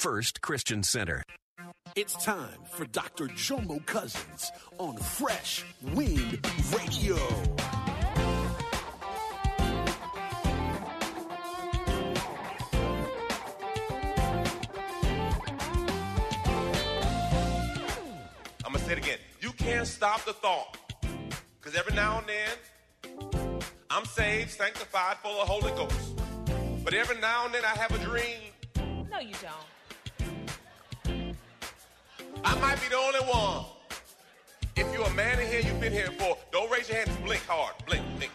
First Christian Center. It's time for Dr. Jomo Cousins on Fresh Wind Radio. I'm gonna say it again. You can't stop the thought. Because every now and then, I'm saved, sanctified, full of Holy Ghost. But every now and then I have a dream. No, you don't. I might be the only one. If you're a man in here, you've been here before, don't raise your hand, just blink hard. Blink, blink.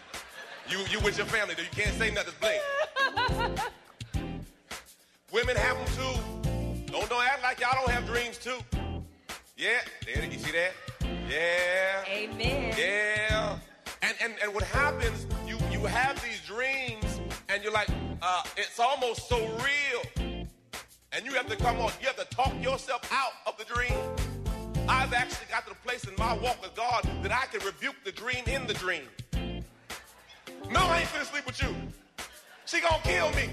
You you with your family, though. You can't say nothing, blink. Women have them too. Don't don't act like y'all don't have dreams too. Yeah, there you see that? Yeah. Amen. Yeah. And and and what happens, you you have these dreams and you're like, uh, it's almost so real. And you have to come on, you have to talk yourself out of the dream. I've actually got to the place in my walk with God that I can rebuke the dream in the dream. No, I ain't finna sleep with you. She gonna kill me.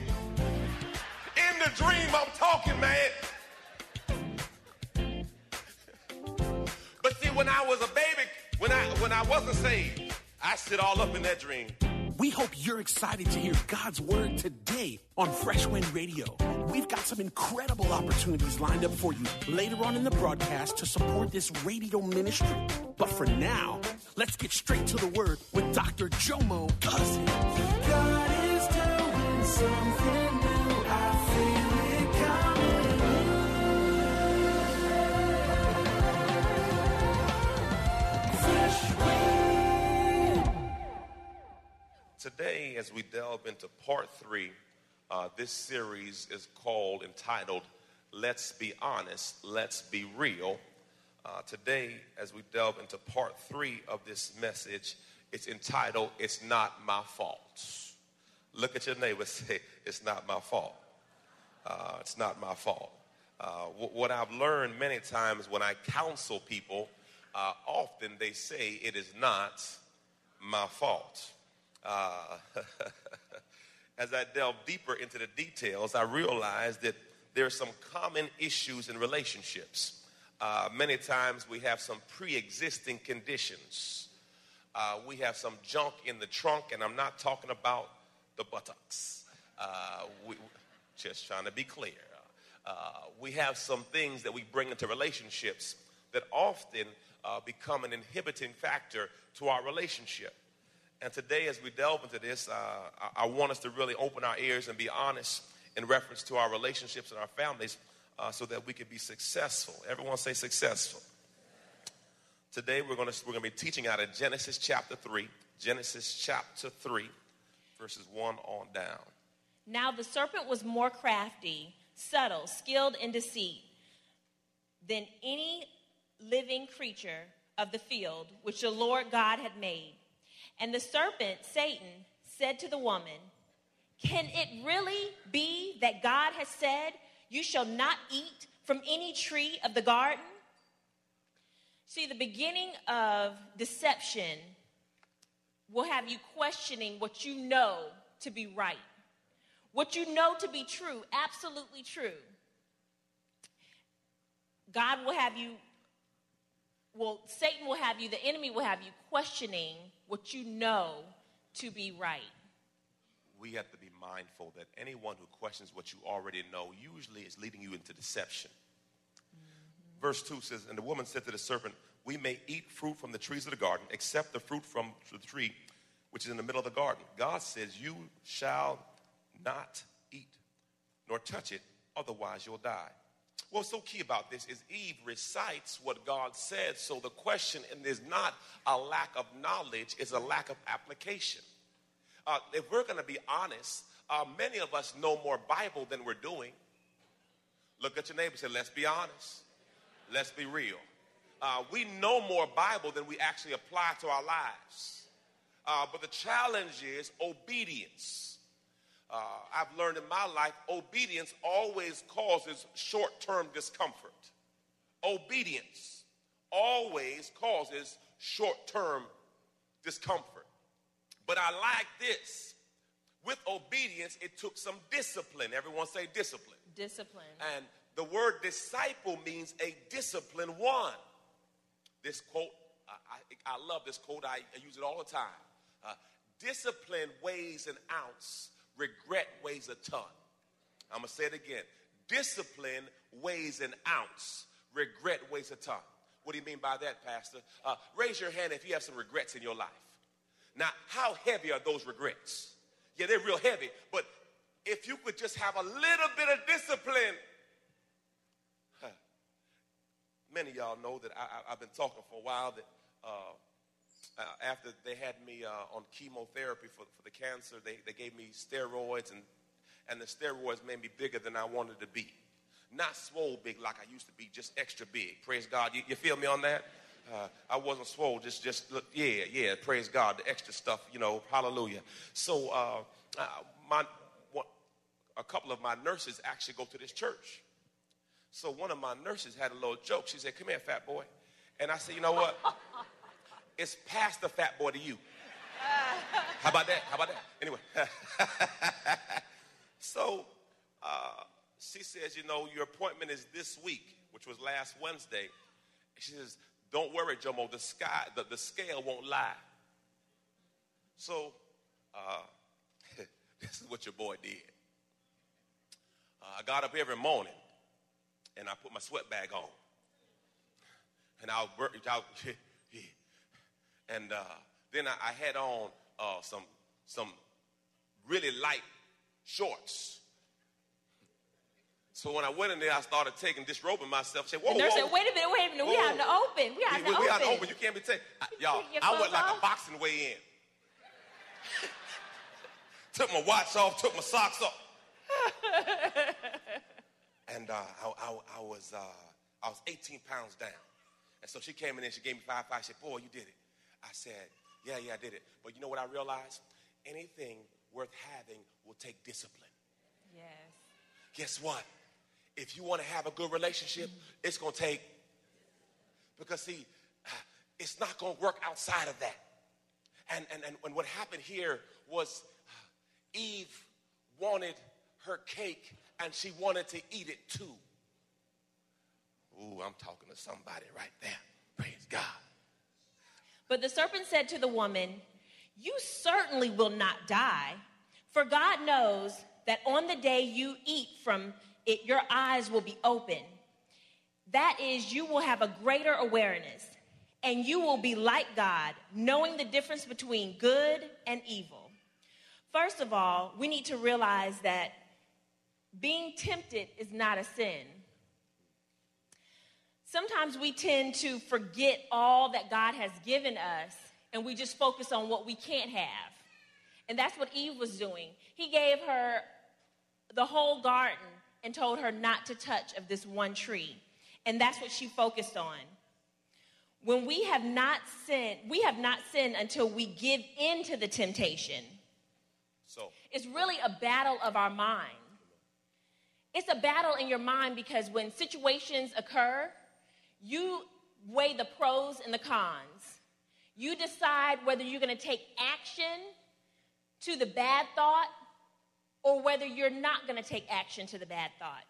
In the dream, I'm talking, man. But see, when I was a baby, when I when I wasn't saved, I sit all up in that dream. We hope you're excited to hear God's word today on Fresh Wind Radio. We've got some incredible opportunities lined up for you later on in the broadcast to support this radio ministry. But for now, let's get straight to the word with Dr. Jomo Cousins. God is doing something new. I feel it coming. Fresh Today, as we delve into part three, uh, this series is called, entitled, Let's Be Honest, Let's Be Real. Uh, today, as we delve into part three of this message, it's entitled, It's Not My Fault. Look at your neighbor and say, It's not my fault. Uh, it's not my fault. Uh, wh- what I've learned many times when I counsel people, uh, often they say, It is not my fault. As I delve deeper into the details, I realized that there are some common issues in relationships. Uh, many times we have some pre existing conditions. Uh, we have some junk in the trunk, and I'm not talking about the buttocks. Uh, we, just trying to be clear. Uh, we have some things that we bring into relationships that often uh, become an inhibiting factor to our relationship. And today, as we delve into this, uh, I, I want us to really open our ears and be honest in reference to our relationships and our families uh, so that we can be successful. Everyone say successful. Today, we're going we're to be teaching out of Genesis chapter 3, Genesis chapter 3, verses 1 on down. Now the serpent was more crafty, subtle, skilled in deceit than any living creature of the field which the Lord God had made. And the serpent, Satan, said to the woman, Can it really be that God has said, You shall not eat from any tree of the garden? See, the beginning of deception will have you questioning what you know to be right, what you know to be true, absolutely true. God will have you, well, Satan will have you, the enemy will have you questioning what you know to be right. We have to be mindful that anyone who questions what you already know usually is leading you into deception. Verse 2 says, And the woman said to the serpent, We may eat fruit from the trees of the garden, except the fruit from the tree which is in the middle of the garden. God says, You shall not eat nor touch it, otherwise you'll die. What's so key about this is Eve recites what God said. So the question is not a lack of knowledge, it's a lack of application. Uh, if we're going to be honest, uh, many of us know more Bible than we're doing. Look at your neighbor and say, let's be honest. Let's be real. Uh, we know more Bible than we actually apply to our lives. Uh, but the challenge is obedience. Uh, I've learned in my life, obedience always causes short term discomfort. Obedience always causes short term discomfort. But I like this. With obedience, it took some discipline. Everyone say discipline. Discipline. And the word disciple means a disciplined one. This quote, I, I, I love this quote, I, I, use it all the time. Uh, discipline weighs an ounce, regret weighs a ton. I'm going to say it again. Discipline weighs an ounce, regret weighs a ton. What do you mean by that, Pastor? Uh, raise your hand if you have some regrets in your life. Now, how heavy are those regrets? Yeah, they're real heavy, but if you could just have a little bit of discipline, huh. many of y'all know that I, have been talking for a while that uh, uh, after they had me uh, on chemotherapy for, for the cancer, they, they gave me steroids, and, and the steroids made me bigger than I wanted to be. Not swole big like I used to be, just extra big. Praise God. You, you feel me on that? Uh, I wasn't swole, just, just look, yeah, yeah, praise God, the extra stuff, you know, hallelujah. So, uh, uh, my, a couple of my nurses actually go to this church. So, one of my nurses had a little joke. She said, Come here, fat boy. And I said, You know what? It's past the fat boy to you. How about that? How about that? Anyway. so, uh, she says, You know, your appointment is this week, which was last Wednesday. She says, don't worry, Jomo, the sky, the, the scale won't lie. So, uh, this is what your boy did. Uh, I got up every morning and I put my sweat bag on. And I was, I, and uh, then I, I, had on uh, some, some really light shorts. So when I went in there, I started taking, disrobing myself. Said, whoa, the nurse whoa. said, wait a minute, wait a minute. Whoa. We out in the open. We out in the we, open. We out in the open. You can't be taking. Y'all, I went like a boxing weigh in. took my watch off, took my socks off. and uh, I, I, I, was, uh, I was 18 pounds down. And so she came in and she gave me five five. She said, boy, you did it. I said, yeah, yeah, I did it. But you know what I realized? Anything worth having will take discipline. Yes. Guess what? if you want to have a good relationship, it's going to take, because see, it's not going to work outside of that. And, and, and what happened here was uh, Eve wanted her cake and she wanted to eat it too. Ooh, I'm talking to somebody right there. Praise God. But the serpent said to the woman, You certainly will not die, for God knows that on the day you eat from it, your eyes will be open. That is, you will have a greater awareness and you will be like God, knowing the difference between good and evil. First of all, we need to realize that being tempted is not a sin. Sometimes we tend to forget all that God has given us and we just focus on what we can't have. And that's what Eve was doing. He gave her the whole garden and told her not to touch of this one tree. And that's what she focused on. When we have not sinned, we have not sinned until we give in to the temptation. So it's really a battle of our mind. It's a battle in your mind because when situations occur, you weigh the pros and the cons. You decide whether you're going to take action to the bad thought or whether you're not going to take action to the bad thought.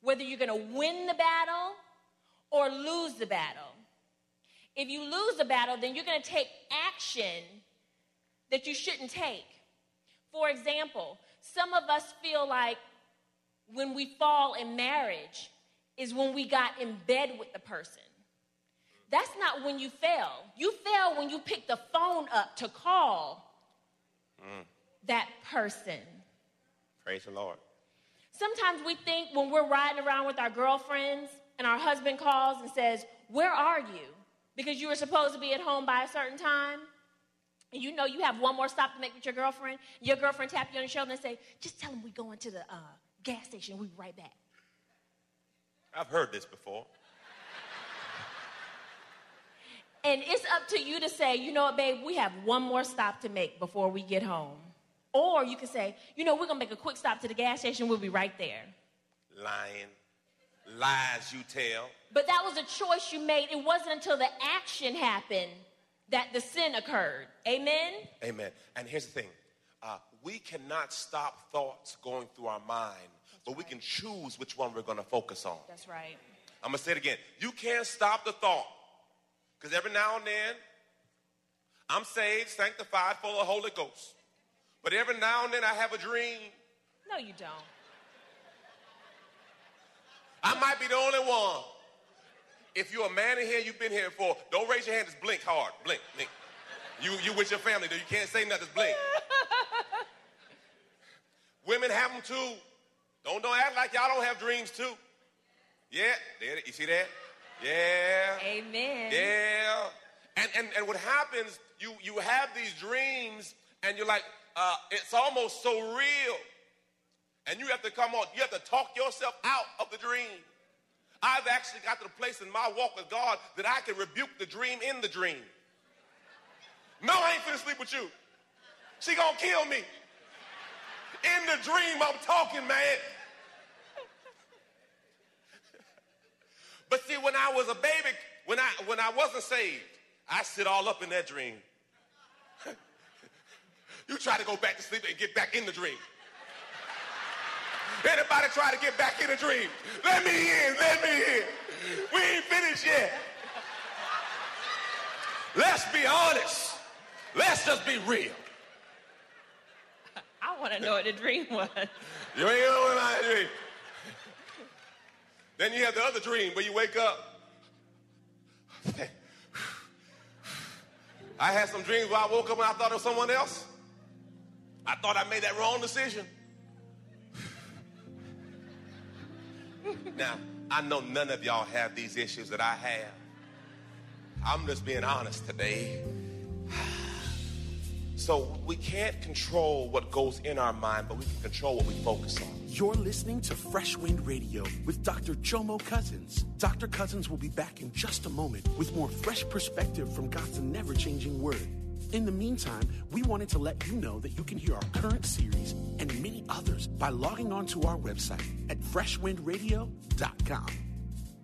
Whether you're going to win the battle or lose the battle. If you lose the battle, then you're going to take action that you shouldn't take. For example, some of us feel like when we fall in marriage is when we got in bed with the person. That's not when you fell. You fell when you picked the phone up to call mm. that person. Praise the Lord. Sometimes we think when we're riding around with our girlfriends and our husband calls and says, Where are you? Because you were supposed to be at home by a certain time. And you know you have one more stop to make with your girlfriend. Your girlfriend tap you on the shoulder and say, Just tell him we're going to the uh, gas station. We'll be right back. I've heard this before. And it's up to you to say, you know what, babe, we have one more stop to make before we get home. Or you can say, you know, we're gonna make a quick stop to the gas station, we'll be right there. Lying, lies you tell. But that was a choice you made. It wasn't until the action happened that the sin occurred. Amen? Amen. And here's the thing uh, we cannot stop thoughts going through our mind, but we can choose which one we're going to focus on. That's right. I'm going to say it again. You can't stop the thought. Because every now and then, I'm saved, sanctified, full of Holy Ghost. But every now and then, I have a dream. No, you don't. I might be the only one. If you're a man in here, you've been here before, don't raise your hand, just blink hard. Blink, blink. You, you with your family, though. You can't say nothing, just blink. Women have them too. Don't, don't act like y'all don't have dreams too. Yeah, there, you see that? Yeah. Amen. Yeah. And, and, and what happens, you, you have these dreams and you're like, uh, it's almost so real. And you have to come on, you have to talk yourself out of the dream. I've actually got to the place in my walk with God that I can rebuke the dream in the dream. No, I ain't finna sleep with you. She gonna kill me. In the dream, I'm talking, man. But see, when I was a baby, when I when I wasn't saved, I sit all up in that dream. you try to go back to sleep and get back in the dream. Anybody try to get back in the dream? Let me in, let me in. We ain't finished yet. Let's be honest. Let's just be real. I want to know what the dream was. You ain't know what I dream. Then you have the other dream where you wake up. I had some dreams where I woke up and I thought it was someone else. I thought I made that wrong decision. now, I know none of y'all have these issues that I have. I'm just being honest today. So we can't control what goes in our mind, but we can control what we focus on. You're listening to Fresh Wind Radio with Dr. Jomo Cousins. Dr. Cousins will be back in just a moment with more fresh perspective from God's never changing word. In the meantime, we wanted to let you know that you can hear our current series and many others by logging on to our website at freshwindradio.com.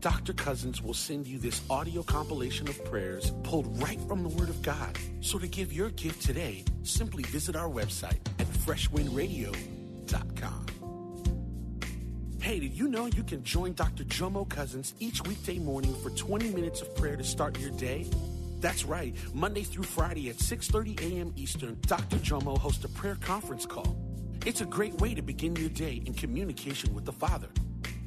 Dr. Cousins will send you this audio compilation of prayers pulled right from the Word of God. So to give your gift today, simply visit our website at freshwindradio.com. Hey, did you know you can join Dr. Jomo Cousins each weekday morning for 20 minutes of prayer to start your day? That's right. Monday through Friday at 6:30 a.m. Eastern, Dr. Jomo hosts a prayer conference call. It's a great way to begin your day in communication with the Father.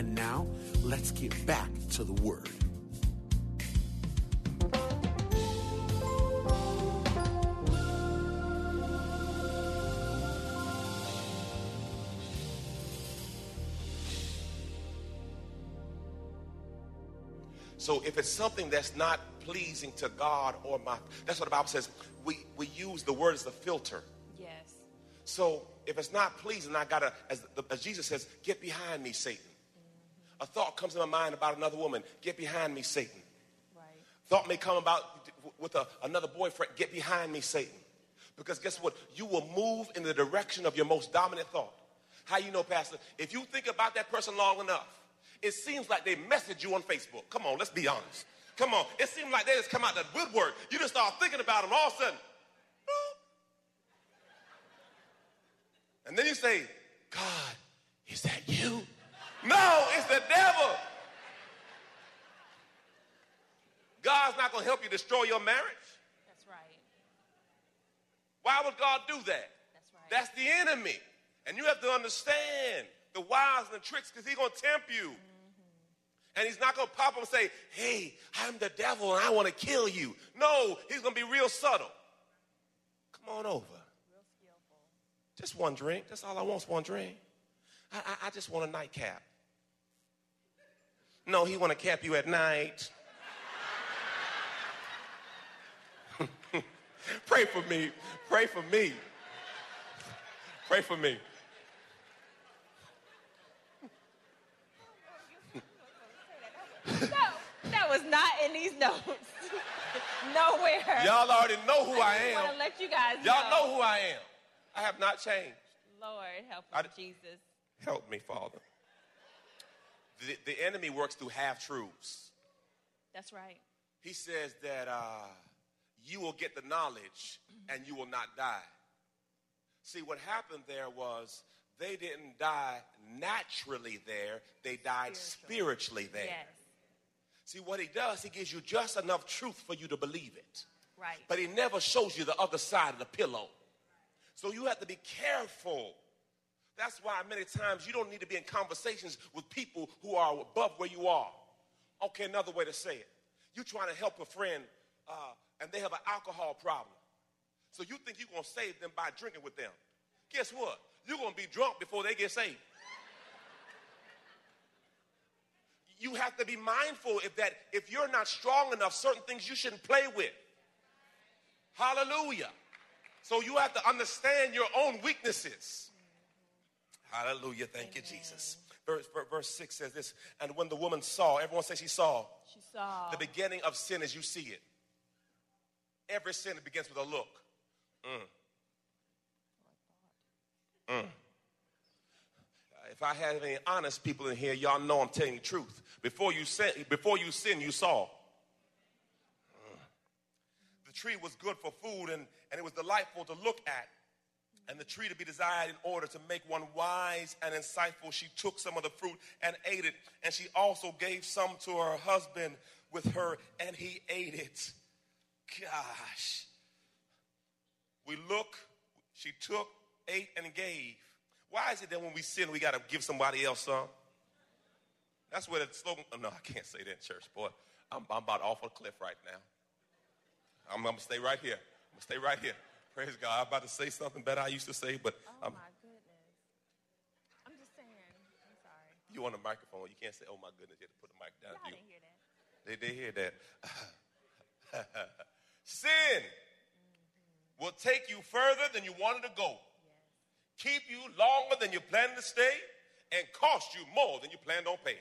And now, let's get back to the Word. So if it's something that's not pleasing to God or my. That's what the Bible says. We, we use the word as a filter. Yes. So if it's not pleasing, I gotta, as, the, as Jesus says, get behind me, Satan. A thought comes in my mind about another woman, get behind me, Satan. Right. Thought may come about with a, another boyfriend, get behind me, Satan. Because guess what? You will move in the direction of your most dominant thought. How you know, Pastor? If you think about that person long enough, it seems like they message you on Facebook. Come on, let's be honest. Come on. It seems like they just come out of the woodwork. You just start thinking about them all of a sudden. And then you say, God, is that you? No, it's the devil. God's not going to help you destroy your marriage. That's right. Why would God do that? That's right. That's the enemy. And you have to understand the wiles and the tricks because he's going to tempt you. Mm-hmm. And he's not going to pop up and say, hey, I'm the devil and I want to kill you. No, he's going to be real subtle. Come on over. Real skillful. Just one drink. That's all I want is one drink. I, I, I just want a nightcap. No, he want to cap you at night. Pray for me. Pray for me. Pray for me. No, that was not in these notes. Nowhere. Y'all already know who I I want to am. let you guys Y'all know who I am. I have not changed. Lord, help I d- Jesus. Help me, Father. The, the enemy works through half truths. That's right. He says that uh, you will get the knowledge and you will not die. See, what happened there was they didn't die naturally there, they died spiritually there. Yes. See, what he does, he gives you just enough truth for you to believe it. Right. But he never shows you the other side of the pillow. So you have to be careful. That's why many times you don't need to be in conversations with people who are above where you are. Okay, another way to say it. You're trying to help a friend uh, and they have an alcohol problem. So you think you're going to save them by drinking with them. Guess what? You're going to be drunk before they get saved. You have to be mindful if that if you're not strong enough, certain things you shouldn't play with. Hallelujah. So you have to understand your own weaknesses. Hallelujah. Thank you, Jesus. Verse, verse 6 says this And when the woman saw, everyone say she saw, She saw. the beginning of sin as you see it. Every sin begins with a look. Mm. Mm. If I have any honest people in here, y'all know I'm telling the truth. Before you sin, before you sin, you saw. Mm. The tree was good for food and, and it was delightful to look at. And the tree to be desired in order to make one wise and insightful. She took some of the fruit and ate it. And she also gave some to her husband with her, and he ate it. Gosh. We look, she took, ate, and gave. Why is it that when we sin, we got to give somebody else some? That's where the slogan, oh, no, I can't say that in church, boy. I'm, I'm about off a cliff right now. I'm, I'm going to stay right here. I'm going to stay right here. Praise God. I'm about to say something better I used to say, but Oh I'm, my goodness. I'm just saying. I'm sorry. you on the microphone. You can't say, oh my goodness, you have to put the mic down. Y'all You- didn't hear that. They, they hear that. Sin mm-hmm. will take you further than you wanted to go, keep you longer than you planned to stay, and cost you more than you planned on paying.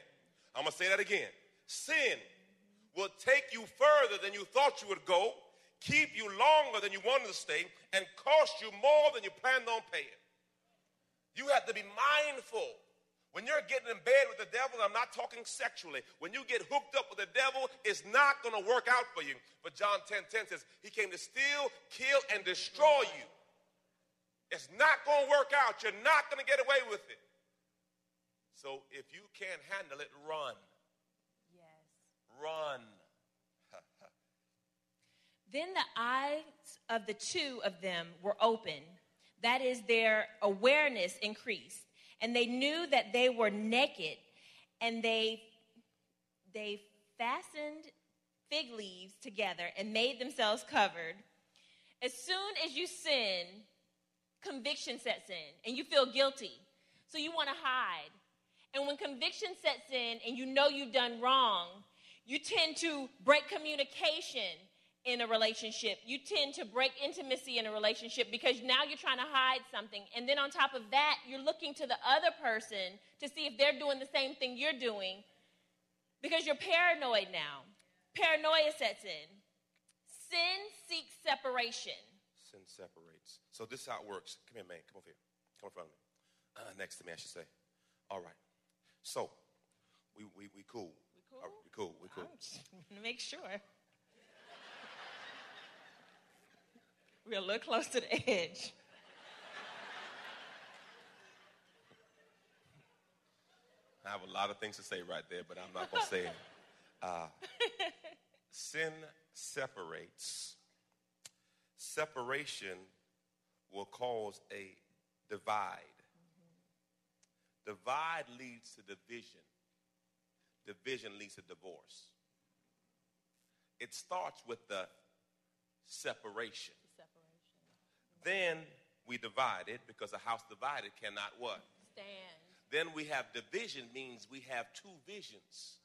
I'm going to say that again. Sin mm-hmm. will take you further than you thought you would go, keep you longer than you wanted to stay, and cost you more than you planned on paying. You have to be mindful. When you're getting in bed with the devil, I'm not talking sexually. When you get hooked up with the devil, it's not going to work out for you. But John 10 10 says, He came to steal, kill, and destroy you. It's not going to work out. You're not going to get away with it. So if you can't handle it, run. Yes. Run. Then the eyes of the two of them were open. That is, their awareness increased. And they knew that they were naked, and they, they fastened fig leaves together and made themselves covered. As soon as you sin, conviction sets in, and you feel guilty. So you want to hide. And when conviction sets in and you know you've done wrong, You tend to break communication in a relationship. You tend to break intimacy in a relationship because now you're trying to hide something. And then on top of that, you're looking to the other person to see if they're doing the same thing you're doing because you're paranoid now. Paranoia sets in. Sin seeks separation. Sin separates. So this is how it works. Come here, man. Come over here. Come in front of me. Uh, next to me, I should say. All right. So, we, we, we cool. We cool? Right, we cool. We cool. I'm just to make sure. We're a little close to the edge. I have a lot of things to say right there, but I'm not going to say it. Uh, sin separates. Separation will cause a divide. Divide leads to division. Division leads to divorce. It starts with the separation. Then we divide it because a house divided cannot what? Stand. Then we have division means we have two visions.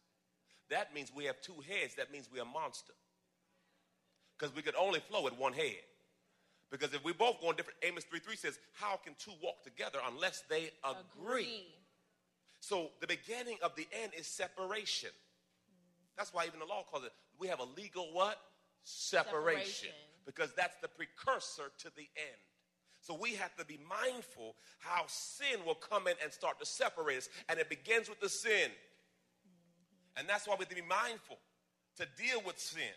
That means we have two heads. That means we're a monster. Because we could only flow at one head. Because if we both go in different, Amos 3 3 says, How can two walk together unless they agree? Agree. So the beginning of the end is separation. That's why even the law calls it, we have a legal what? Separation. Separation. Because that's the precursor to the end. So we have to be mindful how sin will come in and start to separate us. And it begins with the sin. And that's why we have to be mindful to deal with sin.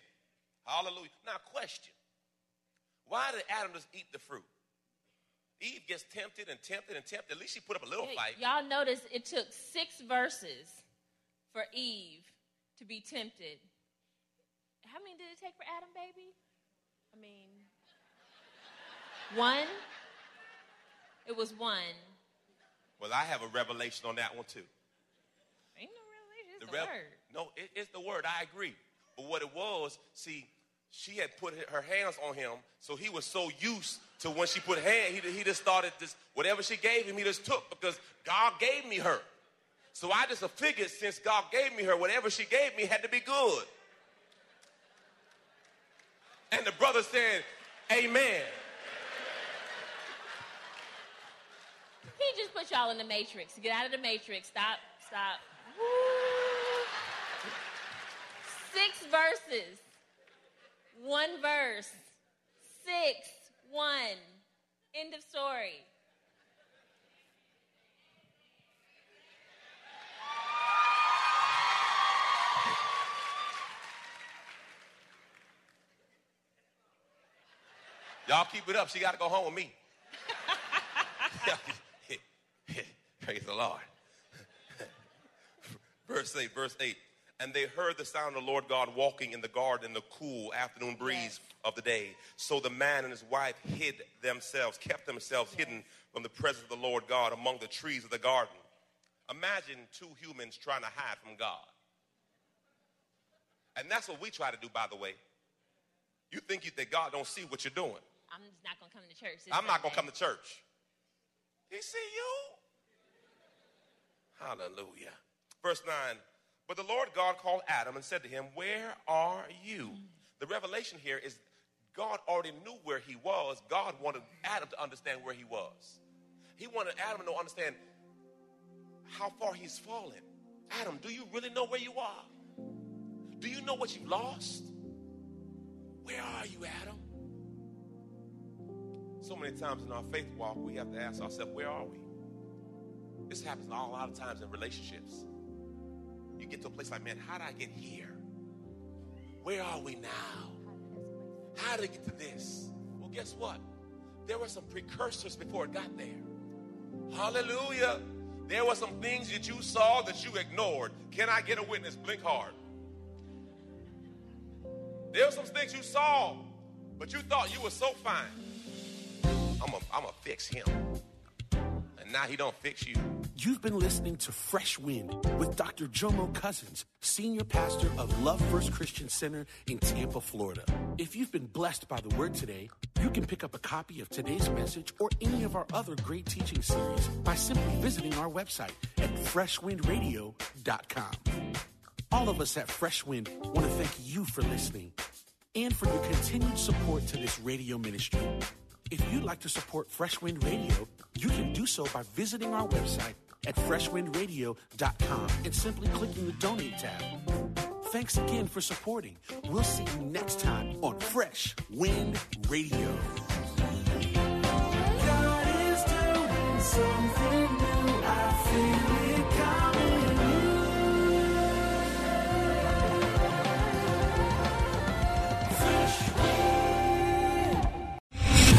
Hallelujah. Now, question Why did Adam just eat the fruit? Eve gets tempted and tempted and tempted. At least she put up a little fight. Y'all notice it took six verses for Eve to be tempted. How many did it take for Adam, baby? I mean, one? It was one. Well, I have a revelation on that one too. Ain't no revelation, it's The the, rev- word. No, it, it's the word. I agree. But what it was, see, she had put her hands on him, so he was so used to when she put hand, he, he just started this, whatever she gave him, he just took because God gave me her. So I just figured since God gave me her, whatever she gave me had to be good. And the brother said, Amen. He just put y'all in the matrix. Get out of the matrix. Stop, stop. Six verses. One verse. Six. One. End of story. Y'all keep it up. She got to go home with me. Praise the Lord. verse 8, verse 8. And they heard the sound of the Lord God walking in the garden in the cool afternoon breeze Yes. of the day. So the man and his wife hid themselves, kept themselves hidden from the presence of the Lord God among the trees of the garden. Imagine two humans trying to hide from God. And that's what we try to do, by the way. You think you, that God don't see what you're doing. I'm just not going to come to church. I'm not going to come to church. He see you. Hallelujah. Verse 9. But the Lord God called Adam and said to him, Where are you? The revelation here is God already knew where he was. God wanted Adam to understand where he was. He wanted Adam to understand how far he's fallen. Adam, do you really know where you are? Do you know what you've lost? Where are you, Adam? So many times in our faith walk, we have to ask ourselves, where are we? This happens a lot of times in relationships. You get to a place like, man, how did I get here? Where are we now? How did I get to this? Well, guess what? There were some precursors before it got there. Hallelujah. There were some things that you saw that you ignored. Can I get a witness? Blink hard. There were some things you saw, but you thought you were so fine. I'm to fix him. And now he don't fix you. You've been listening to Fresh Wind with Dr. Jomo Cousins, Senior Pastor of Love First Christian Center in Tampa, Florida. If you've been blessed by the word today, you can pick up a copy of today's message or any of our other great teaching series by simply visiting our website at freshwindradio.com. All of us at Fresh Wind want to thank you for listening and for your continued support to this radio ministry. If you'd like to support Fresh Wind Radio, you can do so by visiting our website at freshwindradio.com and simply clicking the donate tab. Thanks again for supporting. We'll see you next time on Fresh Wind Radio. God is doing something new. I feel it